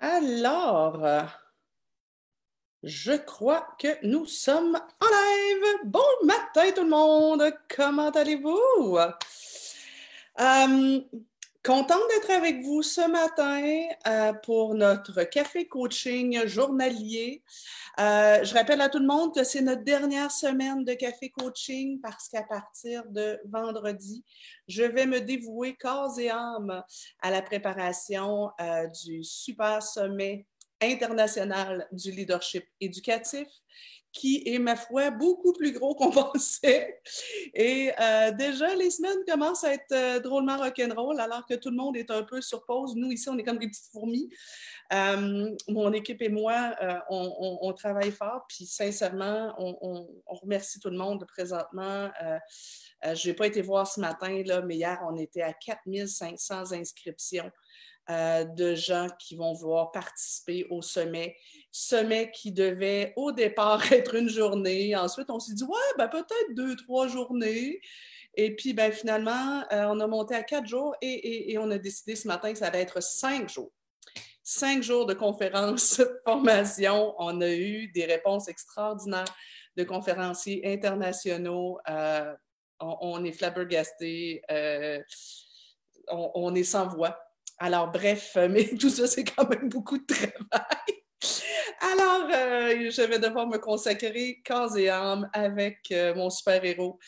Alors, je crois que nous sommes en live. Bon matin tout le monde, comment allez-vous? Euh, contente d'être avec vous ce matin euh, pour notre café coaching journalier. Euh, je rappelle à tout le monde que c'est notre dernière semaine de café coaching parce qu'à partir de vendredi, je vais me dévouer corps et âme à la préparation euh, du super sommet international du leadership éducatif qui est, ma foi, beaucoup plus gros qu'on pensait. Et euh, déjà, les semaines commencent à être euh, drôlement rock'n'roll, alors que tout le monde est un peu sur pause. Nous, ici, on est comme des petites fourmis. Euh, mon équipe et moi, on, travaille fort, puis sincèrement, on, remercie tout le monde présentement. je n'ai pas été voir ce matin, là, mais hier, on était à 4500 inscriptions. De gens qui vont vouloir participer au sommet sommet qui devait au départ être une journée. Ensuite, on s'est dit, ouais, ben, peut-être deux, trois journées. Et puis, ben, finalement, euh, on a monté à quatre jours et, on a décidé ce matin que ça allait être cinq jours. Cinq jours de conférences, formation. On a eu des réponses extraordinaires de conférenciers internationaux. Euh, on, est flabbergastés. Euh, on, on, est sans voix. Alors, bref, mais tout ça, c'est quand même beaucoup de travail. Alors, euh, je vais devoir me consacrer corps et âme avec euh, mon super-héros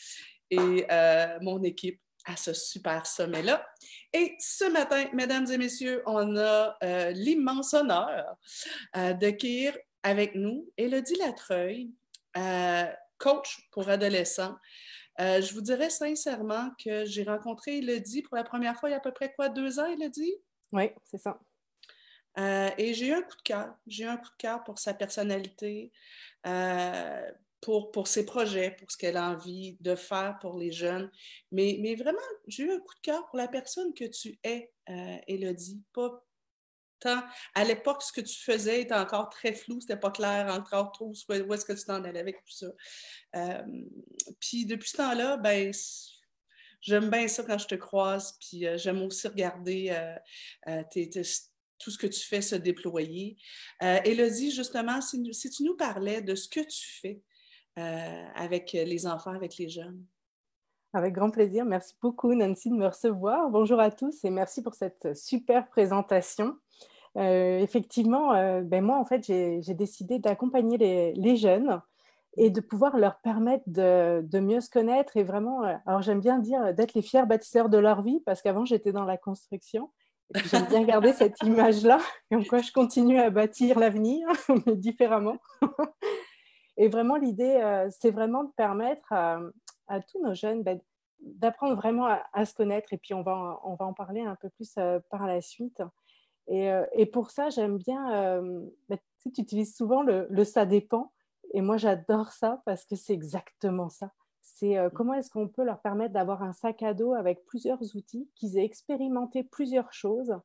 et euh, mon équipe à ce super sommet-là. Et ce matin, mesdames et messieurs, on a l'immense honneur d'accueillir avec nous Élodie Latreuil, coach pour adolescents. Je vous dirais sincèrement que j'ai rencontré Élodie pour la première fois il y a à peu près quoi, deux ans, Élodie? Oui, c'est ça. Euh, et j'ai eu un coup de cœur. J'ai eu un coup de cœur pour sa personnalité, euh, pour, pour ses projets, pour ce qu'elle a envie de faire pour les jeunes. Mais, mais vraiment, j'ai eu un coup de cœur pour la personne que tu es, euh, Élodie. Pas À l'époque, ce que tu faisais était encore très flou, c'était pas clair encore trop où est-ce que tu t'en allais avec tout ça. Euh, puis depuis ce temps-là, ben, j'aime bien ça quand je te croise, puis j'aime aussi regarder tes tout ce que tu fais se déployer. Euh, Élodie, justement, si, tu nous parlais de ce que tu fais euh, avec les enfants, avec les jeunes. Avec grand plaisir. Merci beaucoup, Nancy, de me recevoir. Bonjour à tous et merci pour cette super présentation. Euh, effectivement, ben moi, en fait, j'ai décidé d'accompagner les, jeunes et de pouvoir leur permettre de, de mieux se connaître et vraiment, alors j'aime bien dire d'être les fiers bâtisseurs de leur vie parce qu'avant, j'étais dans la construction J'aime bien garder cette image-là, en quoi je continue à bâtir l'avenir, mais différemment. Et vraiment, l'idée, euh, c'est vraiment de permettre à, tous nos jeunes ben, d'apprendre vraiment à, se connaître. Et puis, on va, on va en parler un peu plus euh, par la suite. Et, euh, et pour ça, j'aime bien, ben, tu, utilises souvent le, le ça dépend. Et moi, j'adore ça parce que c'est exactement ça. C'est euh, comment est-ce qu'on peut leur permettre d'avoir un sac à dos avec plusieurs outils, qu'ils aient expérimenté plusieurs choses,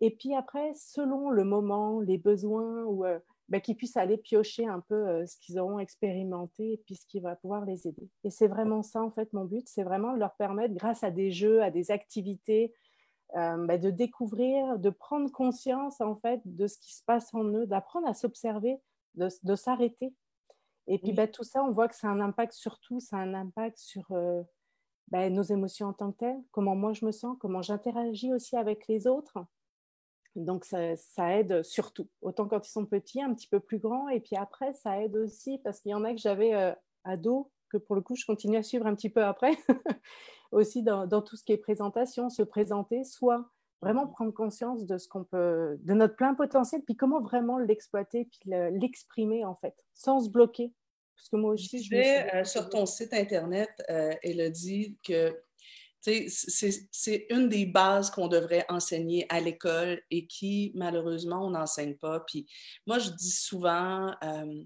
et puis après, selon le moment, les besoins, ou euh, ben, qu'ils puissent aller piocher un peu euh, ce qu'ils auront expérimenté et puis ce qui va pouvoir les aider. Et c'est vraiment ça, en fait, mon but, c'est vraiment de leur permettre, grâce à des jeux, à des activités, ben, de découvrir, de prendre conscience, en fait, de ce qui se passe en eux, d'apprendre à s'observer, de s'arrêter et puis, bah, tout ça, on voit que ça a un impact sur tout, ça a un impact sur euh, bah, nos émotions en tant que telles, comment moi je me sens, comment j'interagis aussi avec les autres. Donc, ça, ça, aide surtout, autant quand ils sont petits, un petit peu plus grands. Et puis après, ça aide aussi parce qu'il y en a que j'avais euh, ado, que pour le coup, je continue à suivre un petit peu après, aussi dans, dans, tout ce qui est présentation, se présenter, soit vraiment mmh prendre conscience de ce qu'on peut, de notre plein potentiel, puis comment vraiment l'exploiter, puis l'exprimer en fait, sans se bloquer. Parce que moi aussi, je, vais euh, sur ton site internet, euh, dit que c'est une des bases qu'on devrait enseigner à l'école et qui, malheureusement, on n'enseigne pas. Puis moi, je dis souvent, euh,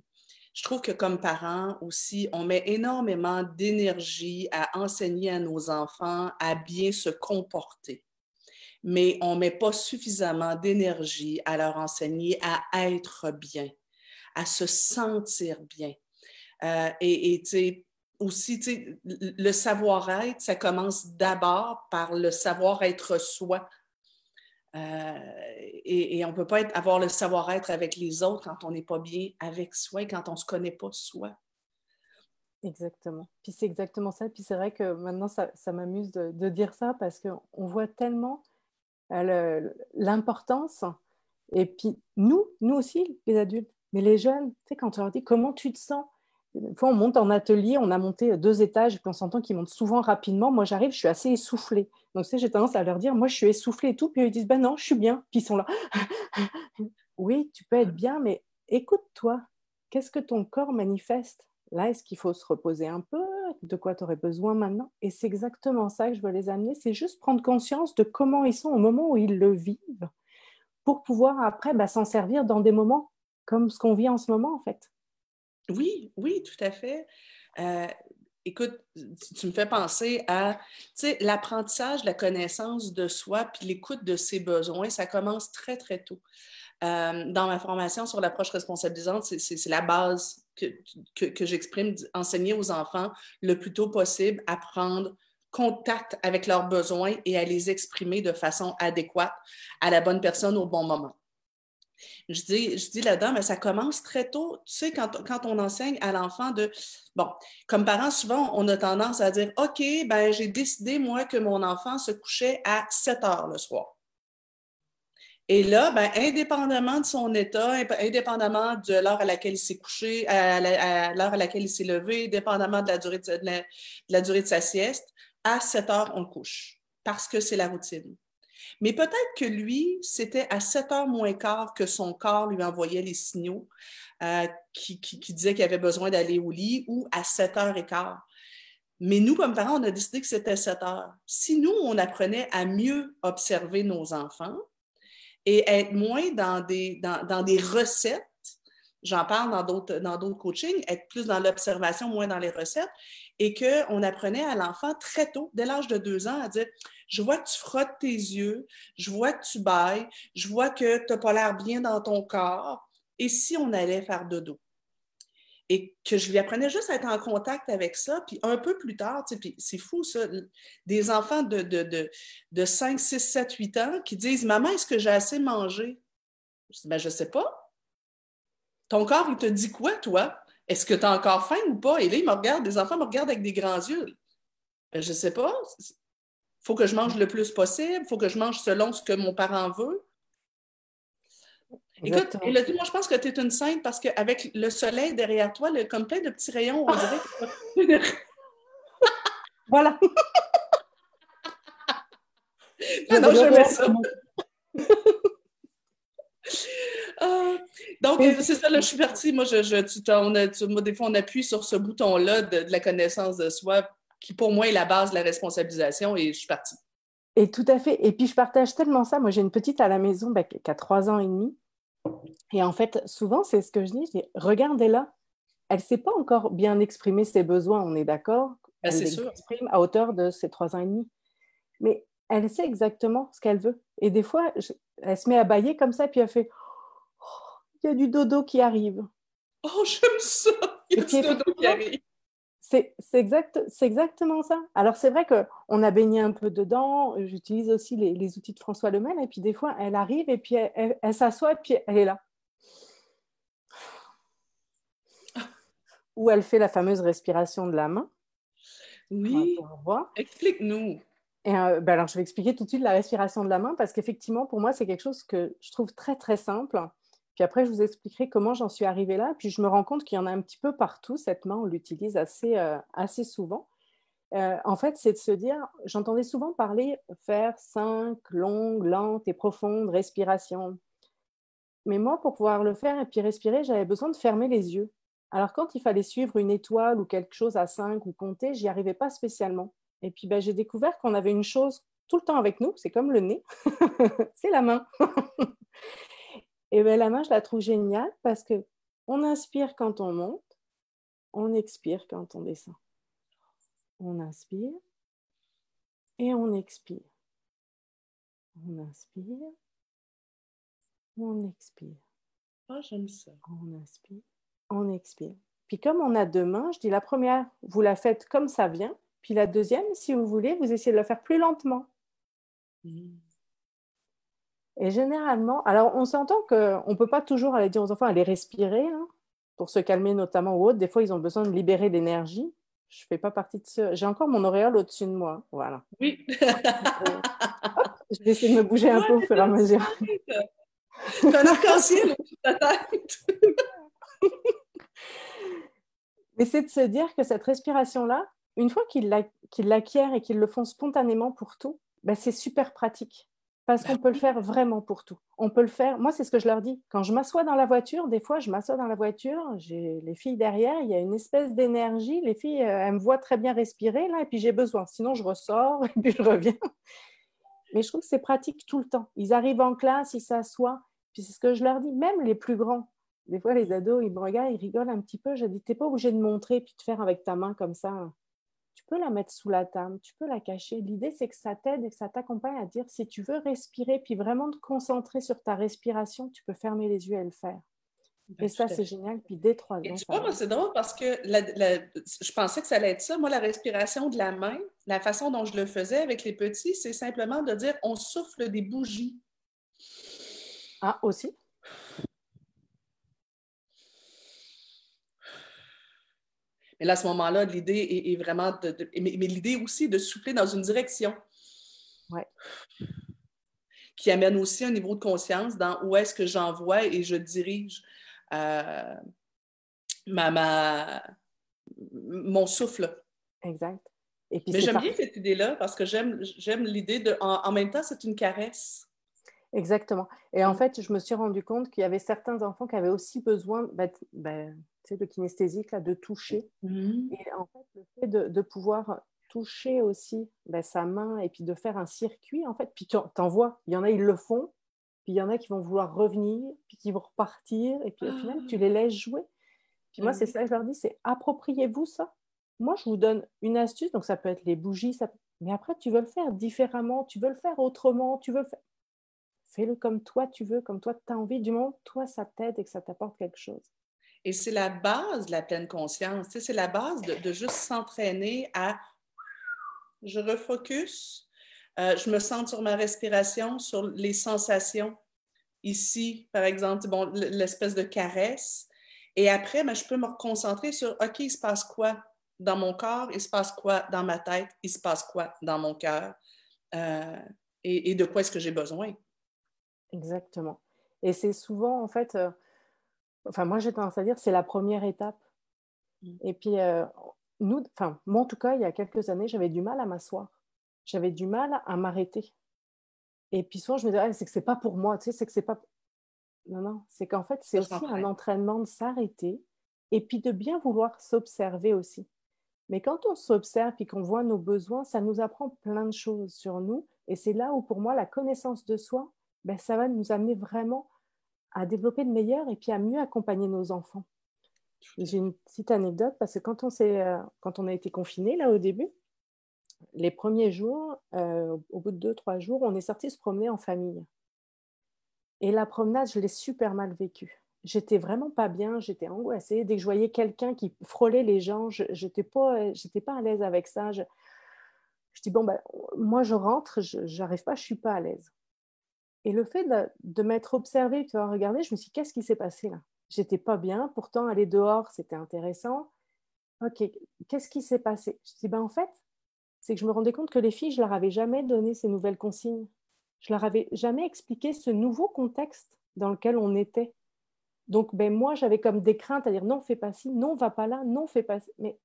je trouve que comme parents aussi, on met énormément d'énergie à enseigner à nos enfants à bien se comporter mais on ne met pas suffisamment d'énergie à leur enseigner à être bien, à se sentir bien. Euh, et et aussi, le savoir-être, ça commence d'abord par le savoir-être soi. et, on ne peut pas avoir le savoir-être avec les autres quand on n'est pas bien avec soi quand on ne se connaît pas soi. Exactement. Puis c'est exactement ça. Puis c'est vrai que maintenant, ça, m'amuse de, dire ça parce qu'on voit tellement l'importance. Et puis nous, nous aussi, les adultes, mais les jeunes, tu quand on leur dit comment tu te sens, une fois on monte en atelier, on a monté deux étages, puis on s'entend qu'ils montent souvent rapidement. Moi, j'arrive, je suis assez essoufflée. Donc, j'ai tendance à leur dire, moi, je suis essoufflée et tout. Puis ils disent, ben non, je suis bien. Puis ils sont là. oui, tu peux être bien, mais écoute-toi. Qu'est-ce que ton corps manifeste? Là, est-ce qu'il faut se reposer un peu? De quoi tu aurais besoin maintenant? Et c'est exactement ça que je veux les amener. C'est juste prendre conscience de comment ils sont au moment où ils le vivent pour pouvoir après bah, s'en servir dans des moments comme ce qu'on vit en ce moment, en fait. Oui, oui, tout à fait. Euh, écoute, tu me fais penser à l'apprentissage, la connaissance de soi, puis l'écoute de ses besoins, ça commence très, très tôt. Euh, dans ma formation sur l'approche responsabilisante, c'est la base que, que, j'exprime, enseigner aux enfants le plus tôt possible à prendre contact avec leurs besoins et à les exprimer de façon adéquate à la bonne personne au bon moment. Je dis, je dis là-dedans, mais ça commence très tôt. Tu sais, quand, quand on enseigne à l'enfant de. Bon, comme parents, souvent, on a tendance à dire OK, ben, j'ai décidé, moi, que mon enfant se couchait à 7 heures le soir. Et là, ben, indépendamment de son état, indépendamment de l'heure à laquelle il s'est couché, à l'heure à laquelle il s'est levé, dépendamment de la, durée de, la, durée de sa sieste, à 7 heures, on le couche parce que c'est la routine. Mais peut-être que lui, c'était à 7 heures moins quart que son corps lui envoyait les signaux euh, qui, disaient qu'il avait besoin d'aller au lit ou à 7 heures et quart. Mais nous, comme parents, on a décidé que c'était 7 heures. Si nous, on apprenait à mieux observer nos enfants, et être moins dans des, dans des recettes. J'en parle dans d'autres, dans d'autres coachings, être plus dans l'observation, moins dans les recettes, et qu'on apprenait à l'enfant très tôt, dès l'âge de deux ans, à dire Je vois que tu frottes tes yeux, je vois que tu bailles, je vois que tu n'as pas l'air bien dans ton corps. Et si on allait faire dodo? et que je lui apprenais juste à être en contact avec ça. Puis un peu plus tard, c'est fou ça, des enfants de, de, de, 5, 6, 7, 8 ans qui disent Maman, est-ce que j'ai assez mangé? Je dis ben, Je ne sais pas. Ton corps, il te dit quoi, toi? Est-ce que tu as encore faim ou pas? Et là, ils me regardent, des enfants me regardent avec des grands yeux. Ben, je ne sais pas. Il faut que je mange le plus possible, il faut que je mange selon ce que mon parent veut. Écoute, moi, je pense que tu es une sainte parce qu'avec le soleil derrière toi, le, comme plein de petits rayons, on dirait que... voilà. non, non, j'aimais ça. Ah, donc, c'est ça, là, je suis partie. Moi, je, tu, on a, des fois, on appuie sur ce bouton-là de, la connaissance de soi, qui pour moi est la base de la responsabilisation, et je suis partie. Et tout à fait. Et puis, je partage tellement ça. Moi, j'ai une petite à la maison ben, qui a trois ans et demi. Et en fait, souvent, c'est ce que je dis, je dis regardez-la, elle ne sait pas encore bien exprimer ses besoins, on est d'accord? Ben, Elle les exprime à hauteur de ses trois ans et demi. Mais elle sait exactement ce qu'elle veut. Et des fois, elle se met à bailler comme ça, puis elle fait oh, il y a du dodo qui arrive. Oh, j'aime ça Il y a du dodo qui arrive. C'est exact, exactement ça. Alors, c'est vrai qu'on a baigné un peu dedans. J'utilise aussi les, outils de François Lemel. Et puis, des fois, elle arrive et puis elle, s'assoit et puis elle est là. Ou elle fait la fameuse respiration de la main. Oui. Explique-nous. Euh, ben alors, je vais expliquer tout de suite la respiration de la main parce qu'effectivement, pour moi, c'est quelque chose que je trouve très, très simple. Puis après, je vous expliquerai comment j'en suis arrivée là. Puis je me rends compte qu'il y en a un petit peu partout. Cette main, on l'utilise assez, euh, assez souvent. Euh, en fait, c'est de se dire, j'entendais souvent parler faire cinq longues, lentes et profondes respirations. Mais moi, pour pouvoir le faire et puis respirer, j'avais besoin de fermer les yeux. Alors quand il fallait suivre une étoile ou quelque chose à cinq ou compter, j'y arrivais pas spécialement. Et puis ben, j'ai découvert qu'on avait une chose tout le temps avec nous, c'est comme le nez, c'est la main. Et bien, la main, je la trouve géniale parce que on inspire quand on monte, on expire quand on descend. On inspire et on expire. On inspire, on expire. Oh, j'aime ça. On inspire, on expire. Puis comme on a deux mains, je dis la première, vous la faites comme ça vient. Puis la deuxième, si vous voulez, vous essayez de la faire plus lentement. Mmh. Et généralement, alors on s'entend qu'on ne peut pas toujours aller dire aux enfants, allez respirer, hein, pour se calmer notamment ou autre. Des fois, ils ont besoin de libérer l'énergie. Je ne fais pas partie de ce. J'ai encore mon auréole au-dessus de moi. Voilà. Oui. je vais essayer de me bouger un peu au fur et à mesure. C'est un arc-en-ciel. Mais c'est de se dire que cette respiration-là, une fois qu'ils l'acquièrent et qu'ils le font spontanément pour tout, ben c'est super pratique. Parce qu'on peut le faire vraiment pour tout. On peut le faire. Moi, c'est ce que je leur dis. Quand je m'assois dans la voiture, des fois, je m'assois dans la voiture, j'ai les filles derrière, il y a une espèce d'énergie. Les filles, euh, elles me voient très bien respirer, là, et puis j'ai besoin. Sinon, je ressors et puis je reviens. Mais je trouve que c'est pratique tout le temps. Ils arrivent en classe, ils s'assoient. Puis c'est ce que je leur dis. Même les plus grands, des fois, les ados, ils me regardent, ils rigolent un petit peu. Je dis, t'es pas obligé de montrer puis de faire avec ta main comme ça. Tu peux la mettre sous la table, tu peux la cacher. L'idée, c'est que ça t'aide et que ça t'accompagne à dire, si tu veux respirer puis vraiment te concentrer sur ta respiration, tu peux fermer les yeux et le faire. Ben, et ça, c'est génial. Puis dès trois ans. tu vois, c'est drôle parce que je pensais que ça allait être ça. Moi, la respiration de la main, la façon dont je le faisais avec les petits, c'est simplement de dire on souffle des bougies. Ah, aussi? Mais là, à ce moment-là, l'idée est, vraiment de. mais, l'idée aussi de souffler dans une direction. Ouais. Qui amène aussi un niveau de conscience dans où est-ce que j'envoie et je dirige euh, ma, mon souffle. Exact. Et puis Mais j'aime bien cette idée-là parce que j'aime l'idée de. En, même temps, c'est une caresse. Exactement. Et en fait, je me suis rendu compte qu'il y avait certains enfants qui avaient aussi besoin bah, bah, de kinesthésique, là, de toucher. Mmh. Et en fait, le fait de, pouvoir toucher aussi ben, sa main et puis de faire un circuit, en fait, puis tu en vois, il y en a, ils le font, puis il y en a qui vont vouloir revenir, puis qui vont repartir, et puis au final, tu les laisses jouer. Puis moi, c'est ça que je leur dis, c'est appropriez-vous ça. Moi, je vous donne une astuce, donc ça peut être les bougies, ça mais après, tu veux le faire différemment, tu veux le faire autrement, tu veux le faire. Fais-le comme toi tu veux, comme toi tu as envie, du moment toi ça t'aide et que ça t'apporte quelque chose. Et c'est la base de la pleine conscience. c'est la base de, juste s'entraîner à je refocus, euh, je me sens sur ma respiration, sur les sensations. Ici, par exemple, bon, l'espèce de caresse. Et après, ben, je peux me concentrer sur OK, il se passe quoi dans mon corps, il se passe quoi dans ma tête, il se passe quoi dans mon cœur? Euh, et, de quoi est-ce que j'ai besoin? Exactement. Et c'est souvent, en fait, euh, enfin moi j'ai tendance à dire c'est la première étape. Mm. Et puis euh, nous, enfin moi en tout cas il y a quelques années j'avais du mal à m'asseoir, j'avais du mal à m'arrêter. Et puis souvent je me disais ah, c'est que c'est pas pour moi, tu sais c'est que c'est pas non non c'est qu'en fait c'est aussi un entraînement de s'arrêter et puis de bien vouloir s'observer aussi. Mais quand on s'observe et qu'on voit nos besoins, ça nous apprend plein de choses sur nous. Et c'est là où, pour moi, la connaissance de soi, ben, ça va nous amener vraiment à développer de meilleur et puis à mieux accompagner nos enfants. J'ai une petite anecdote parce que quand on, euh, quand on a été confiné là au début, les premiers jours, euh, au bout de deux, trois jours, on est sorti se promener en famille. Et la promenade, je l'ai super mal vécue. J'étais vraiment pas bien, j'étais angoissée. Dès que je voyais quelqu'un qui frôlait les gens, je n'étais pas, pas à l'aise avec ça. Je, je dis, bon, ben, moi je rentre, je n'arrive pas, je suis pas à l'aise. Et le fait de, m'être observée, de regarder, je me suis dit, qu'est-ce qui s'est passé là? J'étais pas bien, pourtant aller dehors, c'était intéressant. Ok, qu'est-ce qui s'est passé? Je me dis, ben, en fait, c'est que je me rendais compte que les filles, je leur avais jamais donné ces nouvelles consignes. Je leur avais jamais expliqué ce nouveau contexte dans lequel on était. Donc, ben, moi, j'avais comme des craintes à dire non, fais pas ci, non, va pas là, non, fais pas. Mais,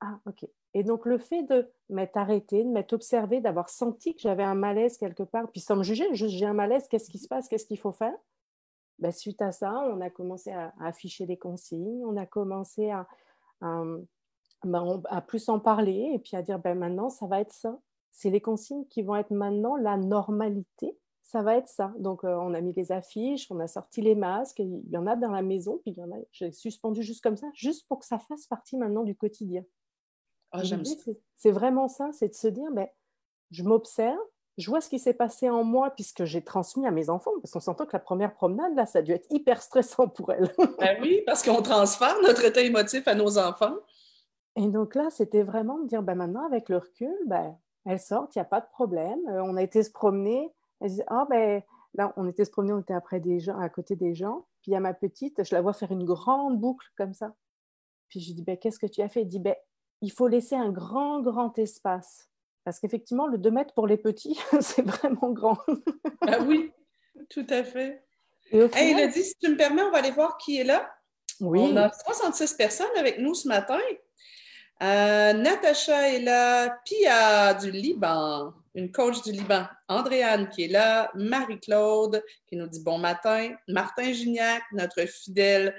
ah, ok. Et donc, le fait de m'être arrêté, de m'être observé, d'avoir senti que j'avais un malaise quelque part, puis sans me juger, juste j'ai un malaise, qu'est-ce qui se passe, qu'est-ce qu'il faut faire? Ben, Suite à ça, on a commencé à, afficher des consignes, on a commencé à, ben, à, plus en parler et puis à dire ben, maintenant, ça va être ça. C'est les consignes qui vont être maintenant la normalité. Ça va être ça. Donc, euh, on a mis les affiches, on a sorti les masques. Il y en a dans la maison, puis il y en a, j'ai suspendu juste comme ça, juste pour que ça fasse partie maintenant du quotidien. Ah, c'est vraiment ça, c'est de se dire, ben, je m'observe, je vois ce qui s'est passé en moi puisque j'ai transmis à mes enfants, parce qu'on s'entend que la première promenade, là, ça a dû être hyper stressant pour elles. ben oui, parce qu'on transfère notre état émotif à nos enfants. Et donc là, c'était vraiment de dire, ben maintenant, avec le recul, ben, elles sortent, il n'y a pas de problème. Euh, on a été se promener, ah ben là, on était se promener, on était après des gens, à côté des gens. Puis il y a ma petite, je la vois faire une grande boucle comme ça. Puis je dis, ben, qu'est-ce que tu as fait? Elle dit, ben, il faut laisser un grand, grand espace. Parce qu'effectivement, le 2 mètres pour les petits, c'est vraiment grand. ah oui, tout à fait. Et au final... Hey, si tu me permets, on va aller voir qui est là. Oui. On a 66 personnes avec nous ce matin. Euh, Natacha est là, Pia du Liban, une coach du Liban, Andréane qui est là, Marie-Claude qui nous dit bon matin, Martin Gignac, notre fidèle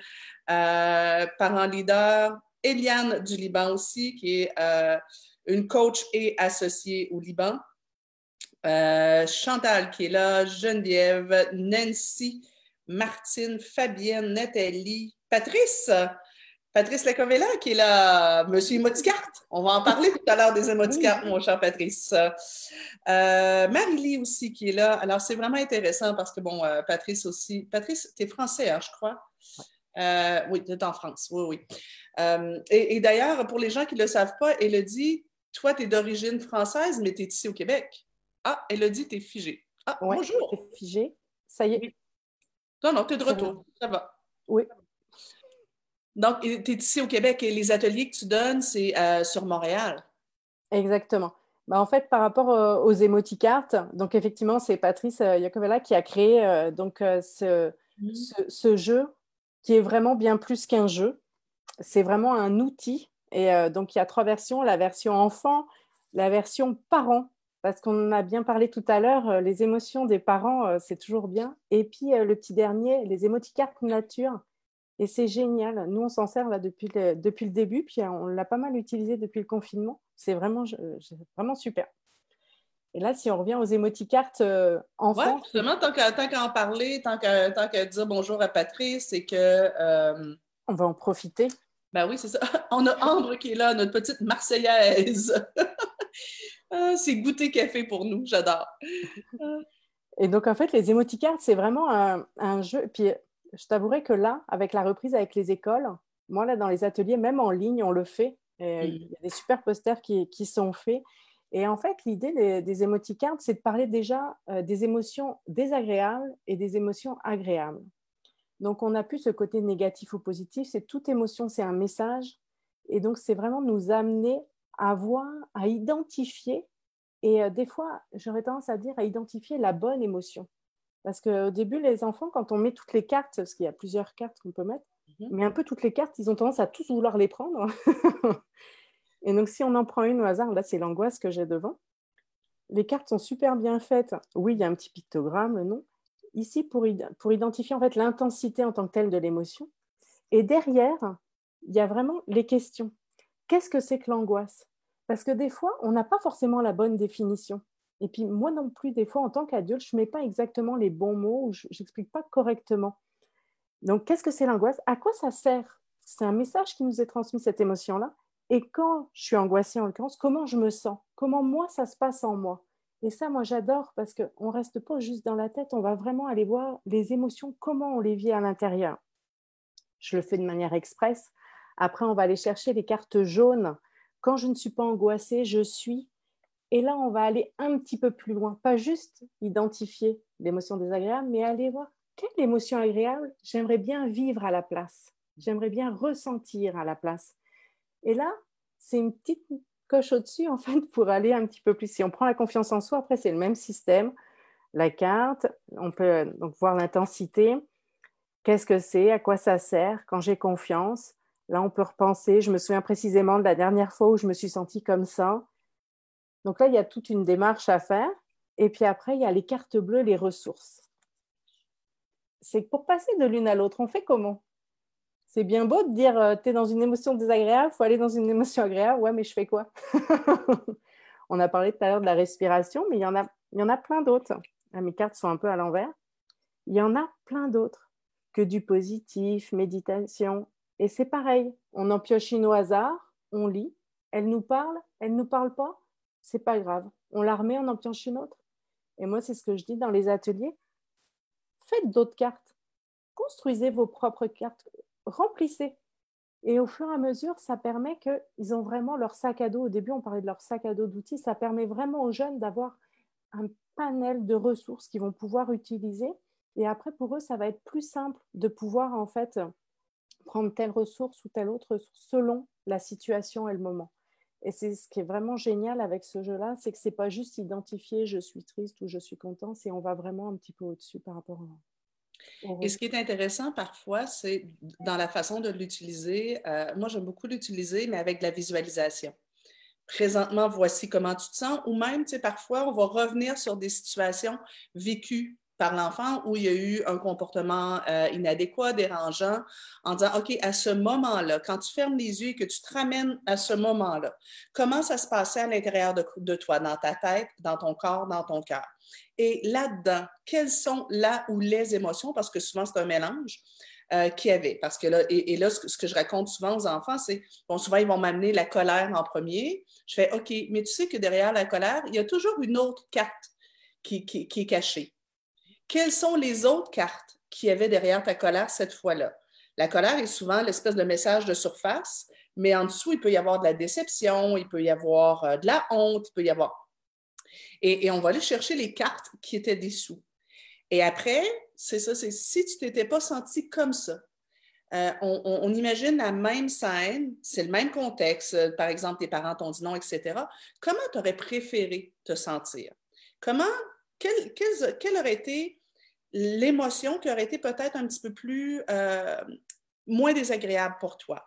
euh, parent leader, Eliane du Liban aussi, qui est euh, une coach et associée au Liban, Chantal qui est là, Geneviève, Nancy, Martine, Fabienne, Nathalie, Patrice, Patrice Lecovella qui est là, Monsieur Emoticarte. On va en parler tout à l'heure des émoticartes, mon cher Patrice. Euh, Marie-Lie aussi qui est là. Alors, c'est vraiment intéressant parce que, bon, euh, Patrice aussi. Patrice, tu es français, hein, je crois? Euh, oui, tu es en France. Oui, oui. Euh, et, d'ailleurs, pour les gens qui ne le savent pas, elle dit Toi, tu es d'origine française, mais tu es ici au Québec. Ah, elle dit Tu es figé. Ah, bonjour. Tu figé. Ça y est. Non, non, tu es de retour. Ça va. Oui. Donc, tu es ici au Québec et les ateliers que tu donnes, c'est euh, sur Montréal. Exactement. Ben, en fait, par rapport euh, aux émoticartes, donc effectivement, c'est Patrice euh, qui a créé donc, mmh. ce, ce, jeu qui est vraiment bien plus qu'un jeu. C'est vraiment un outil. Et donc, il y a trois versions. La version enfant, la version parent, parce qu'on a bien parlé tout à l'heure, les émotions des parents, c'est toujours bien. Et puis, le petit dernier, les émoticartes nature et c'est génial. Nous, on s'en sert là depuis le, début, puis on l'a pas mal utilisé depuis le confinement. C'est vraiment super. Et là, si on revient aux émoticartes euh, enfants. Oui, justement, tant qu'à en parler, tant qu'à dire bonjour à Patrice, et que. Euh, on va en profiter. Ben oui, c'est ça. On a Ambre qui est là, notre petite Marseillaise. Ah, c'est goûter café pour nous, j'adore. Et donc, en fait, les émoticartes, c'est vraiment un, un, jeu. Puis, je t'avouerai que là, avec la reprise avec les écoles, moi, là, dans les ateliers, même en ligne, on le fait. Mm. Il y a des super posters qui, sont faits. Et en fait, l'idée des, des émoticards, c'est de parler déjà euh, des émotions désagréables et des émotions agréables. Donc, on n'a plus ce côté négatif ou positif. C'est toute émotion, c'est un message. Et donc, c'est vraiment nous amener à voir, à identifier. Et euh, des fois, j'aurais tendance à dire à identifier la bonne émotion. Parce qu'au début, les enfants, quand on met toutes les cartes, parce qu'il y a plusieurs cartes qu'on peut mettre, mhm. mais un peu toutes les cartes, ils ont tendance à tous vouloir les prendre. et donc, si on en prend une au hasard, là, c'est l'angoisse que j'ai devant. Les cartes sont super bien faites. Oui, il y a un petit pictogramme, non. Ici, pour, pour identifier en fait l'intensité en tant que telle de l'émotion. Et derrière, il y a vraiment les questions. Qu'est-ce que c'est que l'angoisse? Parce que des fois, on n'a pas forcément la bonne définition. Et puis moi non plus, des fois, en tant qu'adulte, je ne mets pas exactement les bons mots ou je n'explique pas correctement. Donc, qu'est-ce que c'est l'angoisse? À quoi ça sert? C'est un message qui nous est transmis, cette émotion-là. Et quand je suis angoissée, en l'occurrence, comment je me sens? Comment moi, ça se passe en moi? Et ça, moi, j'adore parce qu'on ne reste pas juste dans la tête, on va vraiment aller voir les émotions, comment on les vit à l'intérieur. Je le fais de manière express. Après, on va aller chercher les cartes jaunes. Quand je ne suis pas angoissée, je suis et là, on va aller un petit peu plus loin, pas juste identifier l'émotion désagréable, mais aller voir quelle émotion agréable j'aimerais bien vivre à la place, j'aimerais bien ressentir à la place. Et là, c'est une petite coche au-dessus, en fait, pour aller un petit peu plus. Si on prend la confiance en soi, après, c'est le même système. La carte, on peut voir l'intensité. Qu'est-ce que c'est? À quoi ça sert? Quand j'ai confiance, là, on peut repenser. Je me souviens précisément de la dernière fois où je me suis sentie comme ça. Donc là, il y a toute une démarche à faire. Et puis après, il y a les cartes bleues, les ressources. C'est pour passer de l'une à l'autre, on fait comment? C'est bien beau de dire, euh, tu es dans une émotion désagréable, il faut aller dans une émotion agréable. Ouais, mais je fais quoi? On a parlé tout à l'heure de la respiration, mais il y en a, il y en a plein d'autres. Ah, mes cartes sont un peu à l'envers. Il y en a plein d'autres que du positif, méditation. Et c'est pareil, on en pioche une au hasard, on lit, elle nous parle, elle ne nous parle pas, c'est pas grave. On la remet, on en pioche une autre. Et moi, c'est ce que je dis dans les ateliers. Faites d'autres cartes. Construisez vos propres cartes. Remplissez. Et au fur et à mesure, ça permet qu'ils ont vraiment leur sac à dos. Au début, on parlait de leur sac à dos d'outils. Ça permet vraiment aux jeunes d'avoir un panel de ressources qu'ils vont pouvoir utiliser. Et après, pour eux, ça va être plus simple de pouvoir en fait prendre telle ressource ou telle autre selon la situation et le moment. Et c'est ce qui est vraiment génial avec ce jeu-là, c'est que c'est pas juste identifier je suis triste ou je suis content, c'est on va vraiment un petit peu au-dessus par rapport à. Et ce qui est intéressant parfois, c'est dans la façon de l'utiliser. Euh, moi, j'aime beaucoup l'utiliser, mais avec de la visualisation. Présentement, voici comment tu te sens. Ou même, tu sais, parfois, on va revenir sur des situations vécues par l'enfant où il y a eu un comportement euh, inadéquat, dérangeant, en disant, OK, à ce moment-là, quand tu fermes les yeux et que tu te ramènes à ce moment-là, comment ça se passait à l'intérieur de, toi, dans ta tête, dans ton corps, dans ton cœur? Et là-dedans, quelles sont là ou les émotions, parce que souvent c'est un mélange, euh, qu'il y avait? Parce que là, et, là, ce que, je raconte souvent aux enfants, c'est, bon, souvent, ils vont m'amener la colère en premier. Je fais, OK, mais tu sais que derrière la colère, il y a toujours une autre carte qui est cachée quelles sont les autres cartes qui y avait derrière ta colère cette fois-là? La colère est souvent l'espèce de message de surface, mais en dessous, il peut y avoir de la déception, il peut y avoir euh, de la honte, il peut y avoir. Et, on va aller chercher les cartes qui étaient dessous. Et après, c'est ça, c'est si tu t'étais pas senti comme ça, euh, on, imagine la même scène, c'est le même contexte, euh, par exemple, tes parents t'ont dit non, etc. Comment tu aurais préféré te sentir? Comment, quelle, quelle aurait été l'émotion qui aurait été peut-être un petit peu plus, euh, moins désagréable pour toi.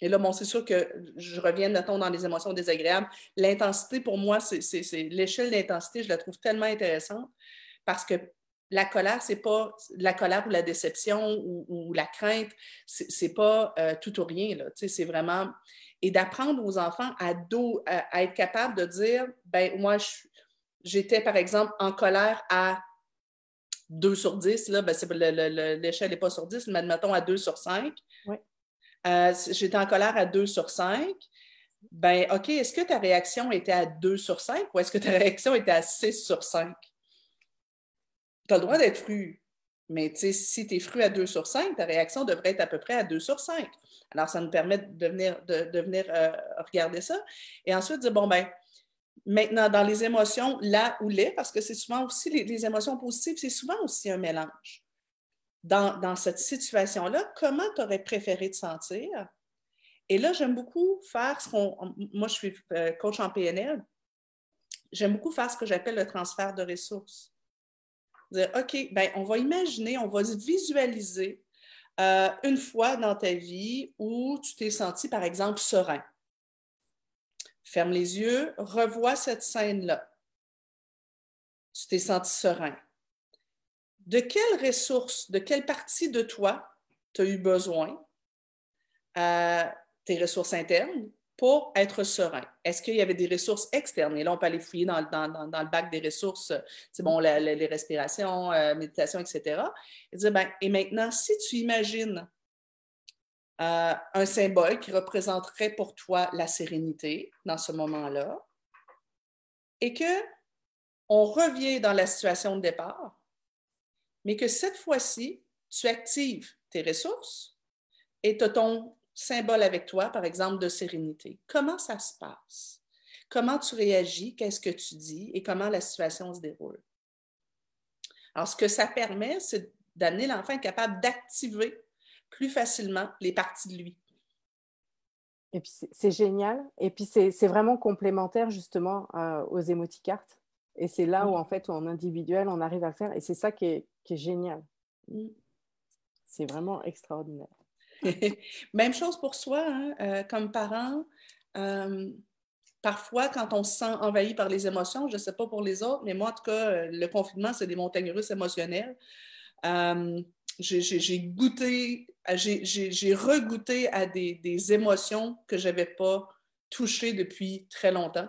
Et là, bon, c'est sûr que je reviens, mettons, dans les émotions désagréables. L'intensité, pour moi, c'est l'échelle d'intensité, je la trouve tellement intéressante parce que la colère, c'est pas la colère ou la déception ou, la crainte, c'est pas euh, tout ou rien. C'est vraiment. Et d'apprendre aux enfants à, à, être capables de dire ben moi, j'étais, par exemple, en colère à 2 sur 10, là, ben, l'échelle n'est pas sur 10, mais admettons à 2 sur 5. Euh, j'étais en colère à 2 sur 5. Ben, OK, est-ce que ta réaction était à 2 sur 5 ou est-ce que ta réaction était à 6 sur 5? Tu as le droit d'être fru. Mais si tu es fru à 2 sur 5, ta réaction devrait être à peu près à 2 sur 5. Alors, ça nous permet de venir, de, venir euh, regarder ça. Et ensuite, dire, bon, ben, Maintenant, dans les émotions, là ou les, parce que c'est souvent aussi les, émotions positives, c'est souvent aussi un mélange. Dans, cette situation-là, comment tu aurais préféré te sentir? Et là, j'aime beaucoup faire ce qu'on. Moi, je suis euh, coach en PNL. J'aime beaucoup faire ce que j'appelle le transfert de ressources. Dire, OK, ben, on va imaginer, on va visualiser euh, une fois dans ta vie où tu t'es senti, par exemple, serein. Ferme les yeux, revois cette scène-là. Tu t'es senti serein. De quelles ressources, de quelle partie de toi tu as eu besoin, euh, tes ressources internes, pour être serein? Est-ce qu'il y avait des ressources externes? Et là, on peut aller fouiller dans, le bac des ressources, c'est bon, les respirations, euh, méditation, etc. Ben, et maintenant, si tu imagines euh, un symbole qui représenterait pour toi la sérénité dans ce moment-là, et que on revient dans la situation de départ, mais que cette fois-ci, tu actives tes ressources et tu as ton symbole avec toi, par exemple, de sérénité. Comment ça se passe? Comment tu réagis? Qu'est-ce que tu dis? Et comment la situation se déroule? Alors, ce que ça permet, c'est d'amener l'enfant capable d'activer plus facilement les parties de lui. Et puis c'est génial. Et puis c'est vraiment complémentaire justement euh, aux émoticartes. Et c'est là où en fait, en individuel, on arrive à le faire. Et c'est ça qui est, qui est génial. Mm. C'est vraiment extraordinaire. Même chose pour soi, hein, euh, comme parent. Euh, parfois, quand on se sent envahi par les émotions, je ne sais pas pour les autres, mais moi, en tout cas, le confinement, c'est des montagnes russes émotionnelles j'ai goûté, j'ai regoûté à des, émotions que je n'avais pas touchées depuis très longtemps,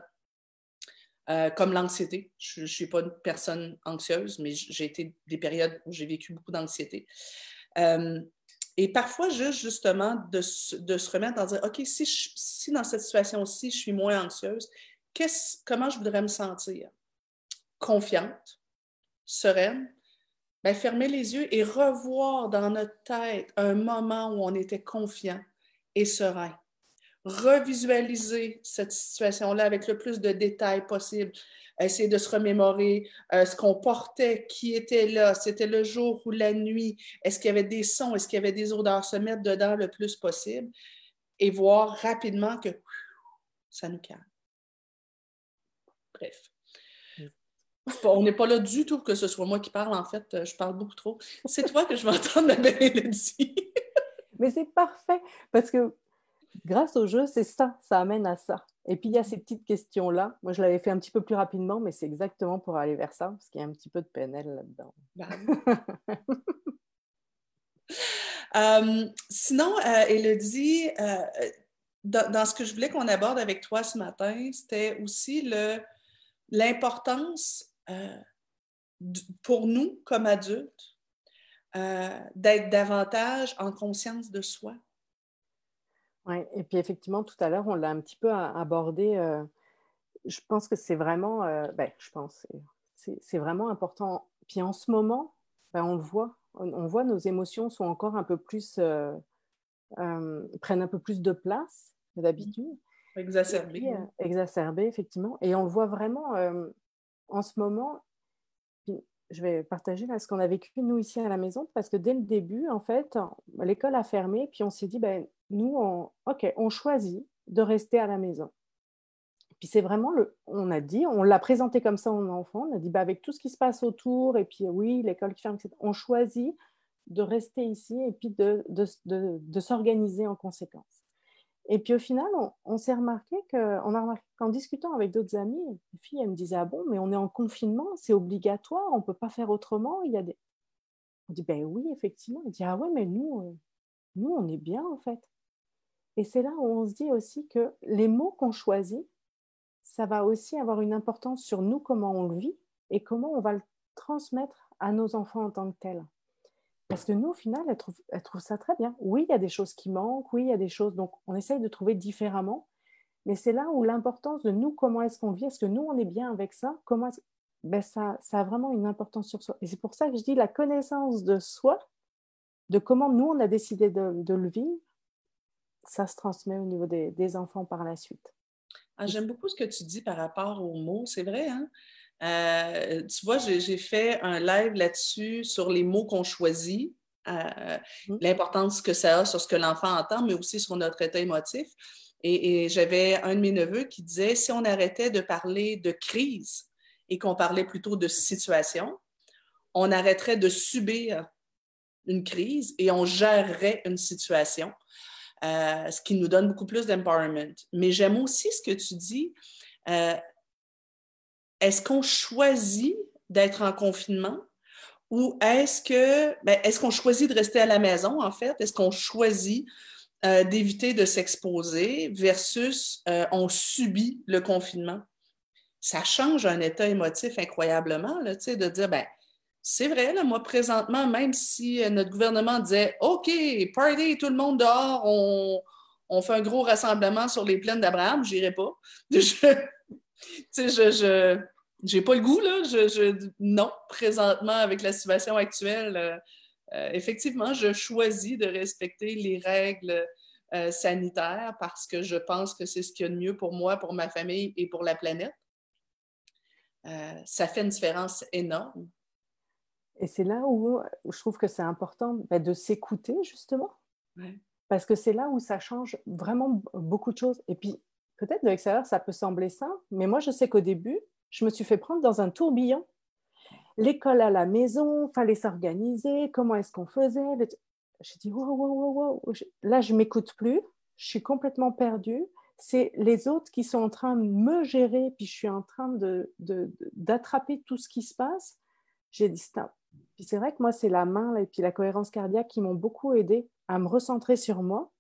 euh, comme l'anxiété. Je ne suis pas une personne anxieuse, mais j'ai été des périodes où j'ai vécu beaucoup d'anxiété. Euh, et parfois, juste justement, de, se remettre en dire, OK, si dans cette situation-ci, je suis moins anxieuse, comment je voudrais me sentir? Confiante, sereine, ben, fermer les yeux et revoir dans notre tête un moment où on était confiant et serein, revisualiser cette situation-là avec le plus de détails possible, essayer de se remémorer euh, ce qu'on portait, qui était là, c'était le jour ou la nuit, est-ce qu'il y avait des sons, est-ce qu'il y avait des odeurs, se mettre dedans le plus possible et voir rapidement que ça nous calme. Bref. On n'est pas là du tout que ce soit moi qui parle, en fait, je parle beaucoup trop. C'est toi que je vais entendre, ma belle Elodie. Mais c'est parfait, parce que grâce au jeu, c'est ça, ça amène à ça. Et puis il y a ces petites questions-là. Moi, je l'avais fait un petit peu plus rapidement, mais c'est exactement pour aller vers ça, parce qu'il y a un petit peu de PNL là-dedans. Bah euh, sinon, euh, Elodie, euh, dans, ce que je voulais qu'on aborde avec toi ce matin, c'était aussi l'importance pour nous, comme adultes, d'être davantage en conscience de soi. Oui, et puis effectivement, tout à l'heure, on l'a un petit peu abordé. Euh, je pense que c'est vraiment, euh, ben, je pense, c'est vraiment important. Puis en ce moment, ben, on le voit, on, voit nos émotions sont encore un peu plus, euh, prennent un peu plus de place que d'habitude. Exacerbées. Exacerbées, effectivement. Et on voit vraiment en ce moment. je vais partager ce qu'on a vécu nous ici à la maison parce que dès le début, en fait, l'école a fermé, puis on s'est dit, ben, nous, on, ok, on choisit de rester à la maison. Puis c'est vraiment on a dit, on l'a présenté comme ça aux enfants, on a dit, bah, avec tout ce qui se passe autour, et puis oui, l'école qui ferme, on choisit de rester ici et puis de, de, de, s'organiser en conséquence. Et puis au final, on, s'est remarqué qu'en discutant avec d'autres amis, les filles, elles me disaient, ah bon, mais on est en confinement, c'est obligatoire, on ne peut pas faire autrement. Il y a des... On dit, ben oui, effectivement. On dit, ah ouais, mais nous, euh, nous, on est bien en fait. Et c'est là où on se dit aussi que les mots qu'on choisit, ça va aussi avoir une importance sur nous, comment on le vit et comment on va le transmettre à nos enfants en tant que tels. Parce que nous, au final, elles trouvent, ça très bien. Oui, il y a des choses qui manquent, oui, il y a des choses, donc on essaye de trouver différemment. Mais c'est là où l'importance de nous, comment est-ce qu'on vit, est-ce que nous, on est bien avec ça, comment ben ça, ça a vraiment une importance sur soi. Et c'est pour ça que je dis la connaissance de soi, de comment nous, on a décidé de le vivre, ça se transmet au niveau des, enfants par la suite. Ah, j'aime beaucoup ce que tu dis par rapport aux mots, c'est vrai. Hein? Euh, tu vois, j'ai fait un live là-dessus sur les mots qu'on choisit, euh, mmh. l'importance que ça a sur ce que l'enfant entend, mais aussi sur notre état émotif. Et, j'avais un de mes neveux qui disait, si on arrêtait de parler de crise et qu'on parlait plutôt de situation, on arrêterait de subir une crise et on gérerait une situation. Euh, ce qui nous donne beaucoup plus d'empowerment. Mais j'aime aussi ce que tu dis. Euh, est-ce qu'on choisit d'être en confinement ou est-ce que ben, est-ce qu'on choisit de rester à la maison en fait? Est-ce qu'on choisit euh, d'éviter de s'exposer versus on subit le confinement? Ça change un état émotif incroyablement là, de dire ben c'est vrai, là, moi, présentement, même si euh, notre gouvernement disait OK, party, tout le monde dehors, on, fait un gros rassemblement sur les plaines d'Abraham, j'irai pas. Sais, je, je j'ai pas le goût, là. Je, non, présentement, avec la situation actuelle, euh, euh, effectivement, je choisis de respecter les règles sanitaires parce que je pense que c'est ce qu'il y a de mieux pour moi, pour ma famille et pour la planète. ça fait une différence énorme. Et c'est là où, je trouve que c'est important bah, de s'écouter, justement. Parce que c'est là où ça change vraiment beaucoup de choses. Et puis, peut-être de l'extérieur, ça peut sembler simple, mais moi, je sais qu'au début, je me suis fait prendre dans un tourbillon. L'école à la maison, fallait s'organiser, comment est-ce qu'on faisait J'ai dit, wow, wow, wow, wow. Là, je m'écoute plus, je suis complètement perdue. C'est les autres qui sont en train de me gérer, puis je suis en train d'attraper de, tout ce qui se passe. J'ai dit, stop, puis c'est vrai que moi, c'est la main et puis la cohérence cardiaque qui m'ont beaucoup aidé à me recentrer sur moi.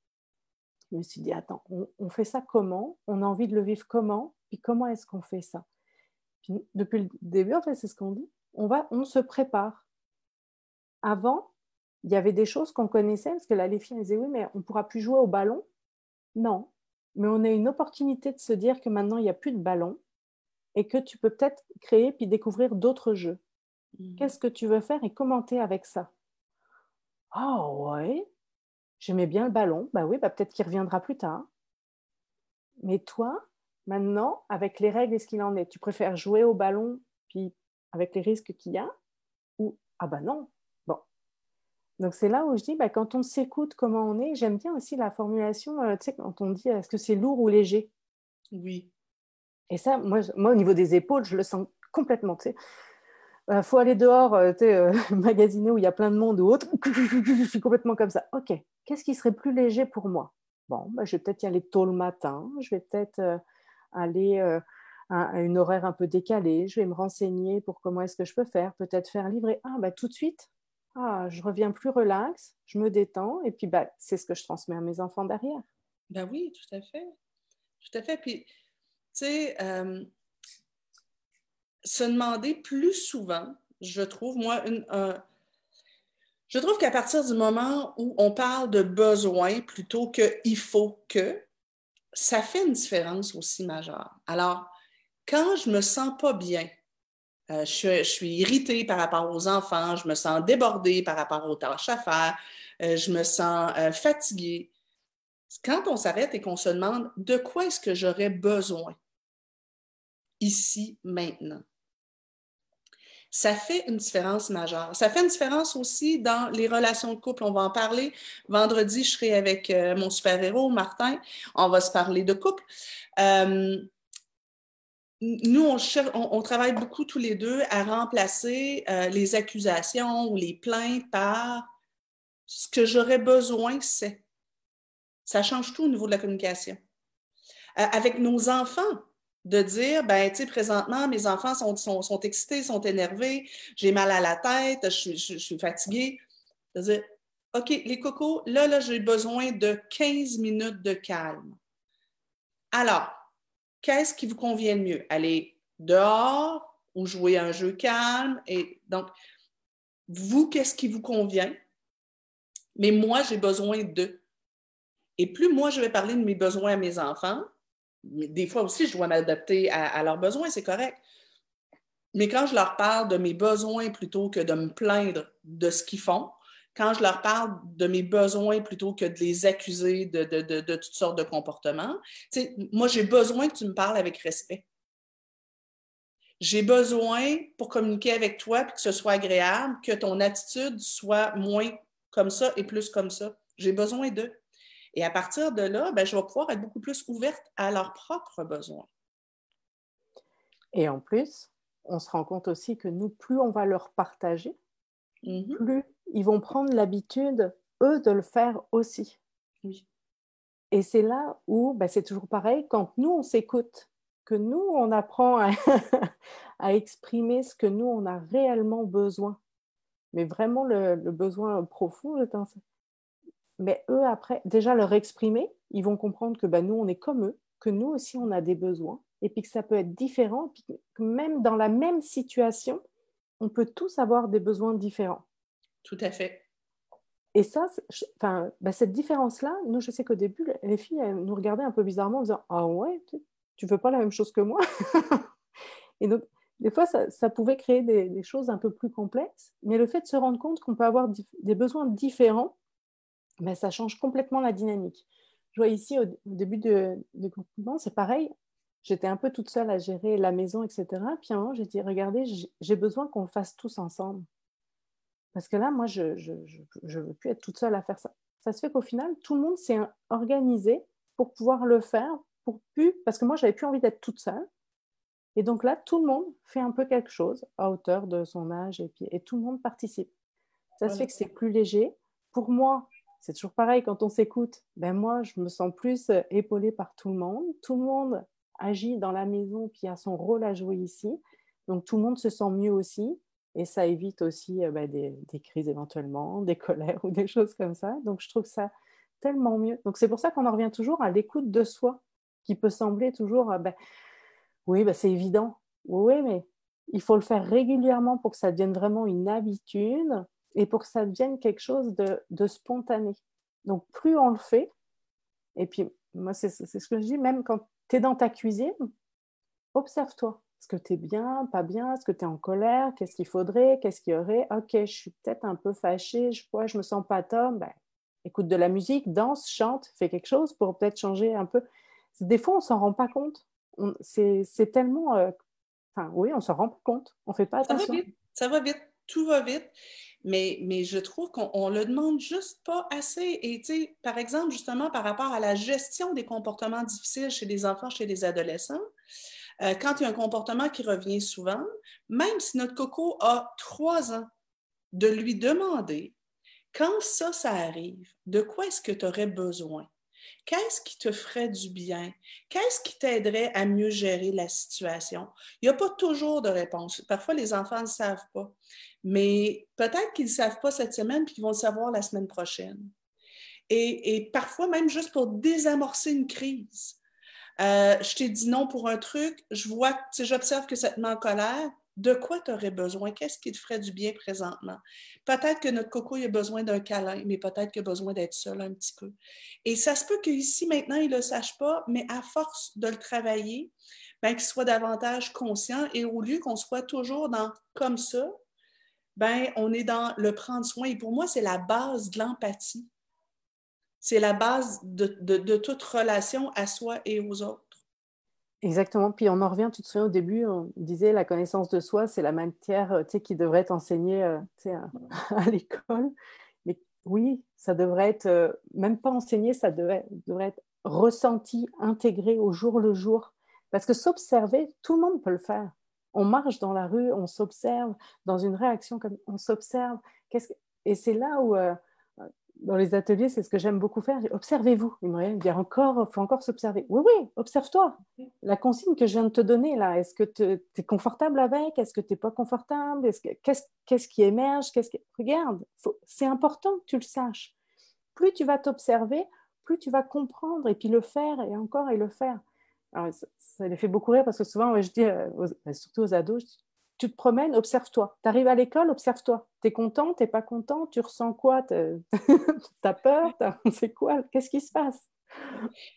Je me suis dit, attends, on, fait ça comment? On a envie de le vivre comment? Puis comment est-ce qu'on fait ça? Depuis le début, en fait, c'est ce qu'on dit. On, va, on se prépare. Avant, il y avait des choses qu'on connaissait, parce que là, les filles disaient, oui, mais on ne pourra plus jouer au ballon. Non, mais on a une opportunité de se dire que maintenant, il n'y a plus de ballon et que tu peux peut-être créer puis découvrir d'autres jeux. Mmh. Qu'est-ce que tu veux faire et commenter avec ça? Ah oh, ouais, j'aimais bien le ballon. Bah oui, bah peut-être qu'il reviendra plus tard. mais toi, maintenant, avec les règles et ce qu'il en est, tu préfères jouer au ballon, puis avec les risques qu'il y a, ou ah bah non. Bon. Donc c'est là où je dis, bah, quand on s'écoute comment on est, j'aime bien aussi la formulation, euh, tu sais, quand on dit est-ce que c'est lourd ou léger? Oui. Et ça, moi, moi, au niveau des épaules, je le sens complètement. Tu sais. Euh, faut aller dehors, euh, tu sais, magasiner où il y a plein de monde ou autre. Je suis complètement comme ça. Ok, qu'est-ce qui serait plus léger pour moi? Bon, bah, je vais peut-être y aller tôt le matin. Je vais peut-être aller à une horaire un peu décalée. Je vais me renseigner pour comment est-ce que je peux faire. Peut-être faire livrer. Ah, bah, tout de suite, ah, je reviens plus relax, je me détends. Et puis, bah, c'est ce que je transmets à mes enfants derrière. Ben oui, tout à fait. Tout à fait. Puis, tu sais, euh, se demander plus souvent, je trouve, moi, une, je trouve qu'à partir du moment où on parle de besoin plutôt que il faut que, ça fait une différence aussi majeure. Alors, quand je me sens pas bien, euh, je, suis irritée par rapport aux enfants, je me sens débordée par rapport aux tâches à faire, euh, je me sens euh, fatiguée. Quand on s'arrête et qu'on se demande de quoi est-ce que j'aurais besoin ici, maintenant, ça fait une différence majeure. Ça fait une différence aussi dans les relations de couple. On va en parler. Vendredi, je serai avec mon super-héros, Martin. On va se parler de couple nous, on, travaille beaucoup tous les deux à remplacer euh, les accusations ou les plaintes par ce que j'aurais besoin, c'est. Ça change tout au niveau de la communication. Euh, avec nos enfants, de dire, ben, tu sais, présentement, mes enfants sont, excités, sont énervés, j'ai mal à la tête, je, suis fatiguée. De dire, OK, les cocos, là, là, j'ai besoin de 15 minutes de calme. Alors, qu'est-ce qui vous convient le mieux? Aller dehors ou jouer un jeu calme? Et donc, vous, qu'est-ce qui vous convient? Mais moi, j'ai besoin de. Et plus moi, je vais parler de mes besoins à mes enfants, des fois aussi, je dois m'adapter à, leurs besoins, c'est correct. Mais quand je leur parle de mes besoins plutôt que de me plaindre de ce qu'ils font, quand je leur parle de mes besoins plutôt que de les accuser de, toutes sortes de comportements, moi, j'ai besoin que tu me parles avec respect. J'ai besoin, pour communiquer avec toi et que ce soit agréable, que ton attitude soit moins comme ça et plus comme ça. J'ai besoin d'eux. Et à partir de là, ben, je vais pouvoir être beaucoup plus ouverte à leurs propres besoins. Et en plus, on se rend compte aussi que nous, plus on va leur partager, mm-hmm. plus ils vont prendre l'habitude, eux, de le faire aussi. Et c'est là où ben, c'est toujours pareil, quand nous, on s'écoute, que nous, on apprend à, exprimer ce que nous, on a réellement besoin. Mais vraiment le, besoin profond, mais eux, après, déjà leur exprimer, ils vont comprendre que ben, nous, on est comme eux, que nous aussi, on a des besoins, et puis que ça peut être différent, puis que même dans la même situation, on peut tous avoir des besoins différents. Tout à fait. Et ça, enfin, bah, cette différence-là, nous, je sais qu'au début, les filles elles nous regardaient un peu bizarrement en disant Ah ouais, tu, ne veux pas la même chose que moi Et donc, des fois, ça, pouvait créer des, choses un peu plus complexes, mais le fait de se rendre compte qu'on peut avoir des besoins différents, ben, ça change complètement la dynamique. Je vois ici, au, début de, de c'est pareil. J'étais un peu toute seule à gérer la maison, etc. Puis à un moment, j'ai dit Regardez, j'ai besoin qu'on le fasse tous ensemble. Parce que là, moi, je ne veux plus être toute seule à faire ça. Ça se fait qu'au final, tout le monde s'est organisé pour pouvoir le faire, pour plus, parce que moi, j'avais plus envie d'être toute seule. Et donc là, tout le monde fait un peu quelque chose à hauteur de son âge et, puis, et tout le monde participe. Ça se fait que c'est plus léger. Pour moi, c'est toujours pareil quand on s'écoute. Ben moi, je me sens plus euh, épaulée par tout le monde. Tout le monde agit dans la maison puis a son rôle à jouer ici. Donc tout le monde se sent mieux aussi. Et ça évite aussi euh, bah, des, crises éventuellement, des colères ou des choses comme ça. Donc je trouve ça tellement mieux. Donc c'est pour ça qu'on en revient toujours à l'écoute de soi, qui peut sembler toujours, euh, bah, oui, bah, c'est évident. Oui, mais il faut le faire régulièrement pour que ça devienne vraiment une habitude et pour que ça devienne quelque chose de, spontané. Donc plus on le fait, et puis moi c'est ce que je dis, même quand tu es dans ta cuisine, observe-toi. Est-ce que tu es bien, pas bien? Est-ce que tu es en colère? Qu'est-ce qu'il faudrait? Qu'est-ce qu'il y aurait? Ok, je suis peut-être un peu fâchée, je, ne je me sens pas top. Ben, écoute de la musique, danse, chante, fais quelque chose pour peut-être changer un peu. Des fois, on ne s'en rend pas compte. C'est tellement... Euh, enfin, oui, on ne s'en rend pas compte. On ne fait pas attention. Ça va vite. Ça va vite. Tout va vite. Mais, je trouve qu'on le demande juste pas assez. Et par exemple, justement, par rapport à la gestion des comportements difficiles chez les enfants, chez les adolescents, euh, quand il y a un comportement qui revient souvent, même si notre coco a trois ans, de lui demander, quand ça, ça arrive, de quoi est-ce que tu aurais besoin? Qu'est-ce qui te ferait du bien? Qu'est-ce qui t'aiderait à mieux gérer la situation? Il n'y a pas toujours de réponse. Parfois, les enfants ne savent pas. Mais peut-être qu'ils ne savent pas cette semaine, puis qu'ils vont le savoir la semaine prochaine. Et, parfois, même juste pour désamorcer une crise. Euh, je t'ai dit non pour un truc, je vois, j'observe que ça te met en colère. De quoi tu aurais besoin? Qu'est-ce qui te ferait du bien présentement? Peut-être que notre coco a besoin d'un câlin, mais peut-être qu'il a besoin d'être seul un petit peu. Et ça se peut qu'ici, maintenant, il ne le sache pas, mais à force de le travailler, ben, qu'il soit davantage conscient et au lieu qu'on soit toujours dans comme ça, ben, on est dans le prendre soin. Et pour moi, c'est la base de l'empathie. C'est la base de, toute relation à soi et aux autres. Exactement. Puis on en revient, tu te souviens au début, on disait la connaissance de soi, c'est la matière euh, qui devrait être enseignée euh, à, l'école. Mais oui, ça devrait être, euh, même pas enseigné, ça devrait, devrait être ressenti, intégré au jour le jour. Parce que s'observer, tout le monde peut le faire. On marche dans la rue, on s'observe, dans une réaction comme on s'observe. Et c'est là où dans les ateliers, c'est ce que j'aime beaucoup faire. Observez-vous. Il me dire encore, faut encore s'observer. Oui, oui, observe-toi. La consigne que je viens de te donner là, est-ce que tu es confortable avec? Est-ce que tu n'es pas confortable? Qu'est-ce qui émerge? Qu'est-ce Regarde, c'est important que tu le saches. Plus tu vas t'observer, plus tu vas comprendre et puis le faire et encore et le faire. ça, les fait beaucoup rire parce que souvent, je dis, euh, surtout aux ados, je dis, tu te promènes, observe-toi. Tu arrives à l'école, observe-toi. Tu es content, tu pas content, tu ressens quoi? Tu as peur? C'est quoi? Qu'est-ce qui se passe?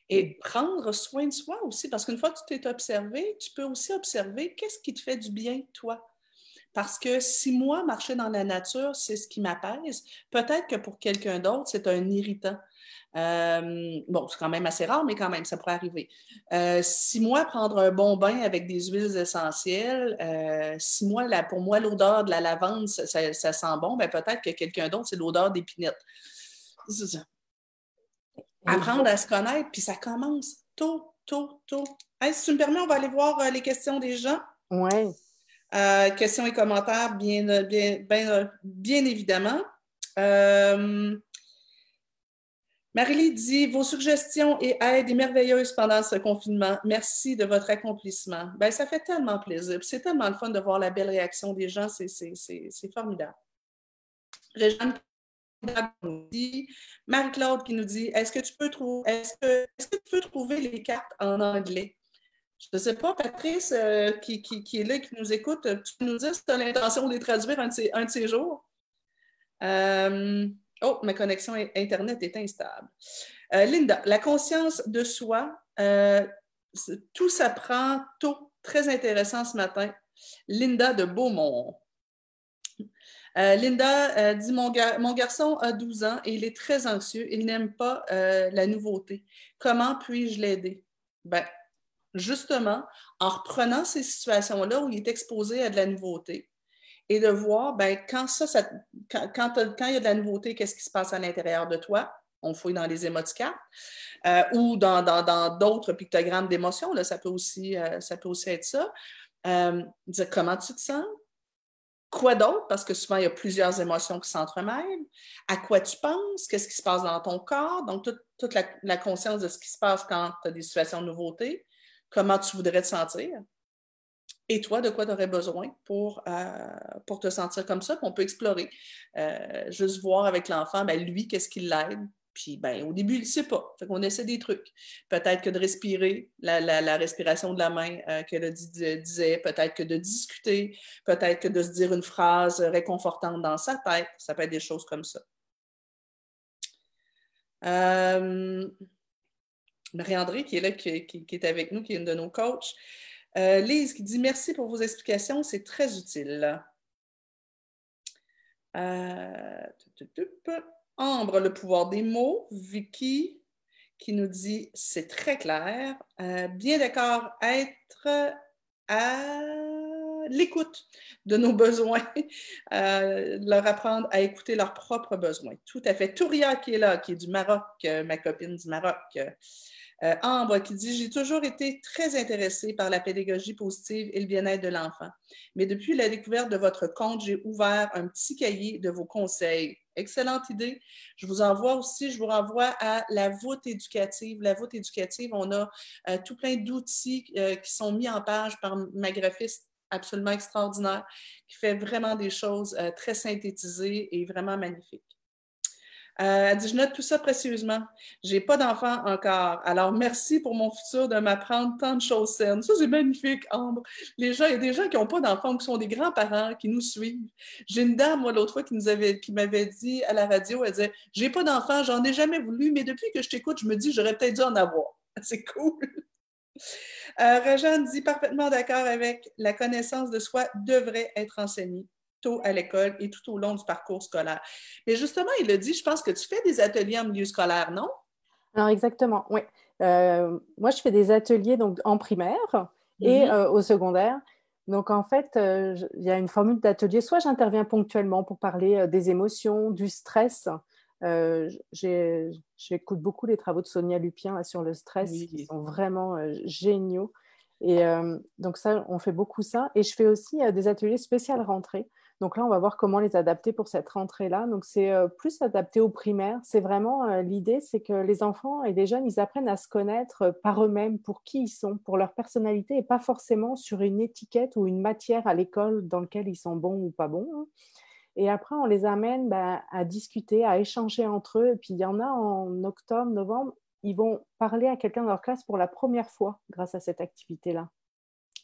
Et prendre soin de soi aussi, parce qu'une fois que tu t'es observé, tu peux aussi observer qu'est-ce qui te fait du bien, toi. Parce que si moi, marcher dans la nature, c'est ce qui m'apaise, peut-être que pour quelqu'un d'autre, c'est un irritant. Euh, bon, c'est quand même assez rare, mais quand même, ça pourrait arriver. Euh, si moi, prendre un bon bain avec des huiles essentielles, euh, si moi, pour moi, l'odeur de la lavande, ça, sent bon, ben peut-être que quelqu'un d'autre, c'est l'odeur d'épinette. Apprendre à se connaître, puis ça commence tôt, tôt, tôt. si tu me permets, on va aller voir les questions des gens. Oui. questions et commentaires, bien, bien, bien, bien évidemment. Marie-Lie dit Vos suggestions et aides sont merveilleuses pendant ce confinement. Merci de votre accomplissement. Ben, ça fait tellement plaisir. C'est tellement le fun de voir la belle réaction des gens. C'est formidable. Réjeanne Marie-Claude qui nous dit Est-ce que tu peux trouver est-ce que, est que, tu peux trouver les cartes en anglais? Je ne sais pas, Patrice, euh, qui, est là, qui nous écoute, tu nous dire si tu as l'intention de les traduire un de ces, un de ces jours? Euh, Oh, ma connexion Internet est instable. Euh, Linda, la conscience de soi, euh, tout s'apprend tôt. Très intéressant ce matin. Linda de Beaumont. Euh, Linda dit mon, mon, garçon a 12 ans et il est très anxieux. Il n'aime pas la nouveauté. Comment puis-je l'aider? Ben, justement, en reprenant ces situations-là où il est exposé à de la nouveauté, et de voir, ben, quand, ça, quand, quand, il y a de la nouveauté, qu'est-ce qui se passe à l'intérieur de toi? On fouille dans les émoticons euh, ou dans, d'autres pictogrammes d'émotions, ça, peut aussi, euh, ça peut aussi être ça. Euh, dire comment tu te sens, quoi d'autre, parce que souvent il y a plusieurs émotions qui s'entremêlent, à quoi tu penses, qu'est-ce qui se passe dans ton corps, donc toute, la, conscience de ce qui se passe quand tu as des situations de nouveauté, comment tu voudrais te sentir? Et toi, de quoi tu aurais besoin pour, euh, pour te sentir comme ça? qu'on peut explorer. Euh, juste voir avec l'enfant, ben, lui, qu'est-ce qui l'aide? Puis, ben, au début, il ne sait pas. Fait qu'on essaie des trucs. Peut-être que de respirer, la, respiration de la main euh, qu'elle disait, peut-être que de discuter, peut-être que de se dire une phrase réconfortante dans sa tête. Ça peut être des choses comme ça. Marie-André, qui est là, qui, qui, est avec nous, qui est une de nos coachs, euh, Lise qui dit merci pour vos explications, c'est très utile. Euh, Ambre, le pouvoir des mots. Vicky qui nous dit c'est très clair, bien d'accord, être à l'écoute de nos besoins, leur apprendre à écouter leurs propres besoins. Tout à fait. Touria qui est là, qui est du Maroc, ma copine du Maroc. Euh, Ambre qui dit J'ai toujours été très intéressée par la pédagogie positive et le bien-être de l'enfant. Mais depuis la découverte de votre compte, j'ai ouvert un petit cahier de vos conseils. Excellente idée. Je vous envoie aussi, je vous renvoie à la voûte éducative. La voûte éducative, on a euh, tout plein d'outils euh, qui sont mis en page par ma graphiste absolument extraordinaire, qui fait vraiment des choses très synthétisées et vraiment magnifiques. Euh, elle dit, je note tout ça précieusement. J'ai pas d'enfant encore. Alors, merci pour mon futur de m'apprendre tant de choses saines. Ça, c'est magnifique, Ambre. Les gens, il y a des gens qui n'ont pas d'enfants, qui sont des grands-parents, qui nous suivent. J'ai une dame, moi, l'autre fois, qui nous avait, qui m'avait dit à la radio, elle disait, j'ai pas d'enfant, j'en ai jamais voulu, mais depuis que je t'écoute, je me dis, j'aurais peut-être dû en avoir. C'est cool. Euh, dit parfaitement d'accord avec la connaissance de soi devrait être enseignée tôt à l'école et tout au long du parcours scolaire. Mais justement, il a dit, je pense que tu fais des ateliers en milieu scolaire, non? Alors exactement, oui. Euh, moi, je fais des ateliers donc, en primaire et mm-hmm. euh, au secondaire. Donc, en fait, euh, il y a une formule d'atelier. Soit j'interviens ponctuellement pour parler des émotions, du stress. J'écoute beaucoup les travaux de Sonia Lupien sur le stress, qui sont vraiment géniaux. Et donc, ça, on fait beaucoup ça. Et je fais aussi des ateliers spéciaux rentrée. Donc là, on va voir comment les adapter pour cette rentrée-là. Donc c'est euh, plus adapté aux primaires. C'est vraiment euh, l'idée, c'est que les enfants et les jeunes, ils apprennent à se connaître euh, par eux-mêmes, pour qui ils sont, pour leur personnalité, et pas forcément sur une étiquette ou une matière à l'école dans laquelle ils sont bons ou pas bons. Et après, on les amène bah, à discuter, à échanger entre eux. Et puis il y en a en octobre, novembre, ils vont parler à quelqu'un de leur classe pour la première fois grâce à cette activité-là.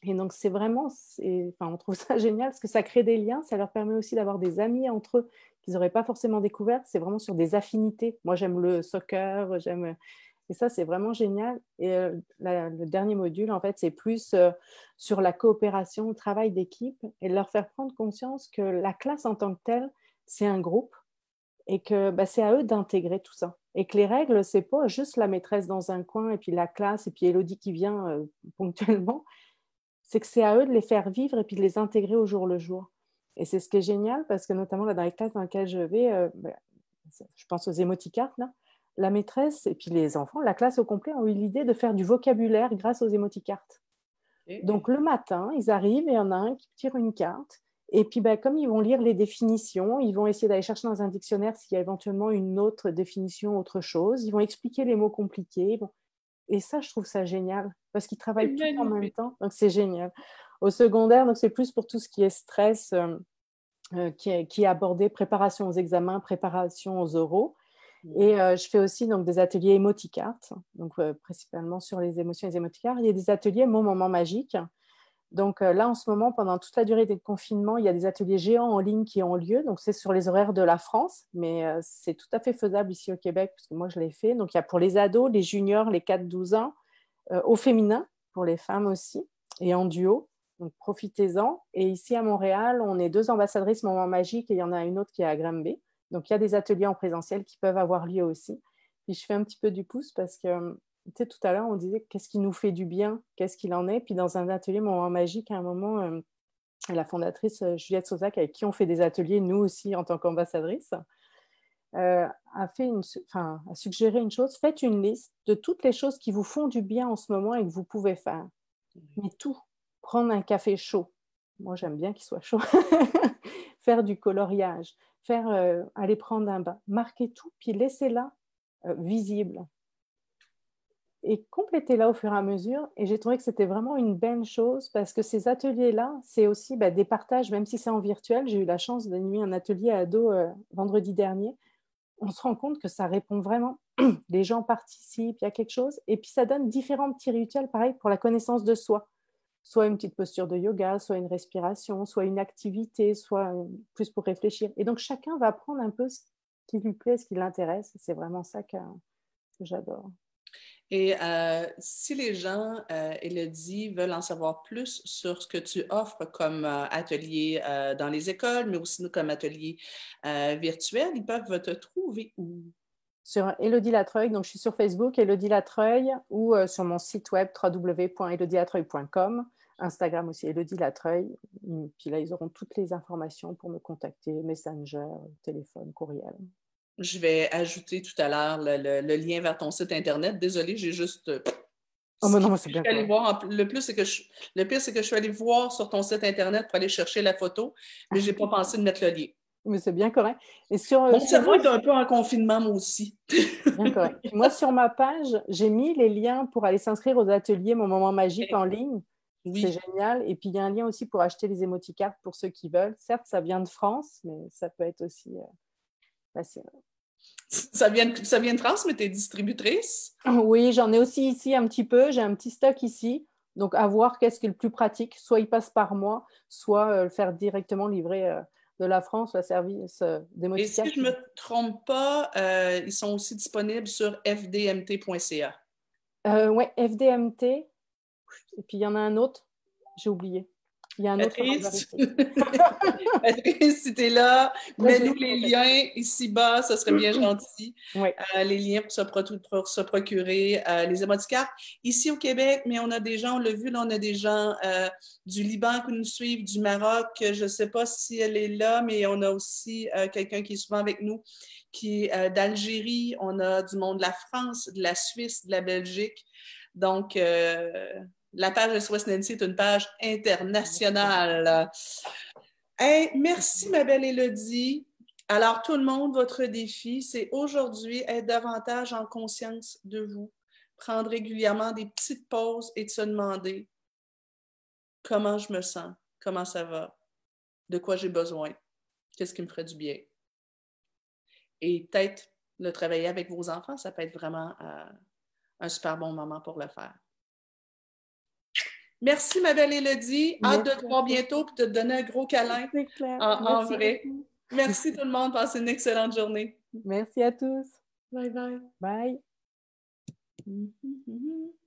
Et donc, c'est vraiment, enfin, on trouve ça génial parce que ça crée des liens, ça leur permet aussi d'avoir des amis entre eux qu'ils n'auraient pas forcément découvert. C'est vraiment sur des affinités. Moi, j'aime le soccer, j'aime. Et ça, c'est vraiment génial. Et euh, le dernier module, en fait, c'est plus euh, sur la coopération, le travail d'équipe et leur faire prendre conscience que la classe en tant que telle, c'est un groupe et que bah, c'est à eux d'intégrer tout ça. Et que les règles, c'est pas juste la maîtresse dans un coin et puis la classe et puis Elodie qui vient euh, ponctuellement c'est que c'est à eux de les faire vivre et puis de les intégrer au jour le jour. Et c'est ce qui est génial parce que notamment dans les classes dans lesquelles je vais, ben, je pense aux émoticartes, la maîtresse et puis les enfants, la classe au complet ont eu l'idée de faire du vocabulaire grâce aux émoticartes. Donc le matin, ils arrivent et il y en a un qui tire une carte. Et puis, ben, comme ils vont lire les définitions, ils vont essayer d'aller chercher dans un dictionnaire s'il y a éventuellement une autre définition, autre chose. Ils vont expliquer les mots compliqués. Et ça, je trouve ça génial parce qu'ils travaillent tout en même temps. Donc, c'est génial. Au secondaire, donc c'est plus pour tout ce qui est stress, euh, euh, qui, est, qui, est, abordé préparation aux examens, préparation aux oraux. Et euh, je fais aussi donc, des ateliers émoticartes, donc principalement sur les émotions et les émoticartes. Il y a des ateliers Mon Moment Magique. Donc là, en ce moment, pendant toute la durée des confinements, il y a des ateliers géants en ligne qui ont lieu. Donc c'est sur les horaires de la France, mais c'est tout à fait faisable ici au Québec, parce que moi, je l'ai fait. Donc il y a pour les ados, les juniors, les 4-12 ans, euh, au féminin, pour les femmes aussi, et en duo. Donc profitez-en. Et ici à Montréal, on est deux ambassadrices Moment Magique et il y en a une autre qui est à Granby. Donc il y a des ateliers en présentiel qui peuvent avoir lieu aussi. Puis je fais un petit peu du pouce parce que tu sais, tout à l'heure, on disait qu'est-ce qui nous fait du bien, qu'est-ce qu'il en est. Puis dans un atelier Moment Magique, à un moment, euh, la fondatrice euh, Juliette Sauzac, avec qui on fait des ateliers, nous aussi en tant qu'ambassadrice, euh, a, fait une, enfin, a suggéré une chose, faites une liste de toutes les choses qui vous font du bien en ce moment et que vous pouvez faire. Mais tout, prendre un café chaud, moi j'aime bien qu'il soit chaud, faire du coloriage, faire, euh, aller prendre un bain, marquer tout, puis laissez-la euh, visible. Et complétez-la au fur et à mesure. Et j'ai trouvé que c'était vraiment une belle chose parce que ces ateliers-là, c'est aussi bah, des partages, même si c'est en virtuel. J'ai eu la chance d'animer un atelier à ado vendredi dernier on se rend compte que ça répond vraiment. Les gens participent, il y a quelque chose. Et puis ça donne différents petits rituels, pareil, pour la connaissance de soi. Soit une petite posture de yoga, soit une respiration, soit une activité, soit plus pour réfléchir. Et donc chacun va prendre un peu ce qui lui plaît, ce qui l'intéresse. C'est vraiment ça que j'adore. Et euh, si les gens, euh, Elodie, veulent en savoir plus sur ce que tu offres comme euh, atelier euh, dans les écoles, mais aussi comme atelier virtuel, ils peuvent te trouver où? Sur Elodie Latreuil. Donc, je suis sur Facebook, Elodie Latreuil, ou euh, sur mon site web www.elodielatreuil.com. Instagram aussi, Elodie Latreuil. Puis là, ils auront toutes les informations pour me contacter, Messenger, téléphone, courriel. Je vais ajouter tout à l'heure le, lien vers ton site Internet. Désolée, j'ai juste. Oh, mais non, c'est bien. Voir, le, plus, c'est que je, le pire, c'est que je suis allée voir sur ton site Internet pour aller chercher la photo, mais je n'ai pas pensé de mettre le lien. Mais c'est bien correct. Et sur, Mon cerveau est un peu en confinement, moi aussi. bien correct. Moi, sur ma page, j'ai mis les liens pour aller s'inscrire aux ateliers Mon Moment Magique en ligne. Oui. C'est génial. Et puis, il y a un lien aussi pour acheter les émoticartes pour ceux qui veulent. Certes, ça vient de France, mais ça peut être aussi euh, facile. Ça vient, ça vient de France, mais tu es distributrice? Oui, j'en ai aussi ici un petit peu. J'ai un petit stock ici. Donc, à voir qu'est-ce qui est le plus pratique. Soit il passe par moi, soit euh, le faire directement livrer euh, de la France, le service d'émoticartes. Et si je ne me trompe pas, ils sont aussi disponibles sur fdmt.ca. oui, FDMT. Et puis il y en a un autre, j'ai oublié. Il y a un autre. Patrice, si tu es là, mets-nous les liens ici bas, ça serait bien gentil. Euh, les liens pour se, procurer euh, les émoticartes. Ici au Québec, mais on a des gens, on l'a vu, là, on a des gens euh, du Liban qui nous suivent, du Maroc, je ne sais pas si elle est là, mais on a aussi quelqu'un qui est souvent avec nous, qui est d'Algérie, on a du monde de la France, de la Suisse, de la Belgique. Donc, la page de Swiss Nancy est une page internationale. merci, ma belle Élodie. Alors, tout le monde, votre défi, c'est aujourd'hui être davantage en conscience de vous, prendre régulièrement des petites pauses et de se demander comment je me sens, comment ça va, de quoi j'ai besoin, qu'est-ce qui me ferait du bien. Et peut-être le travailler avec vos enfants, ça peut être vraiment euh, un super bon moment pour le faire. Merci, ma belle Élodie. Hâte de te voir bientôt et de te donner un gros câlin en, vrai. Merci tout le monde. Passez une excellente journée. Merci à tous. Bye bye. Bye. Mm-hmm.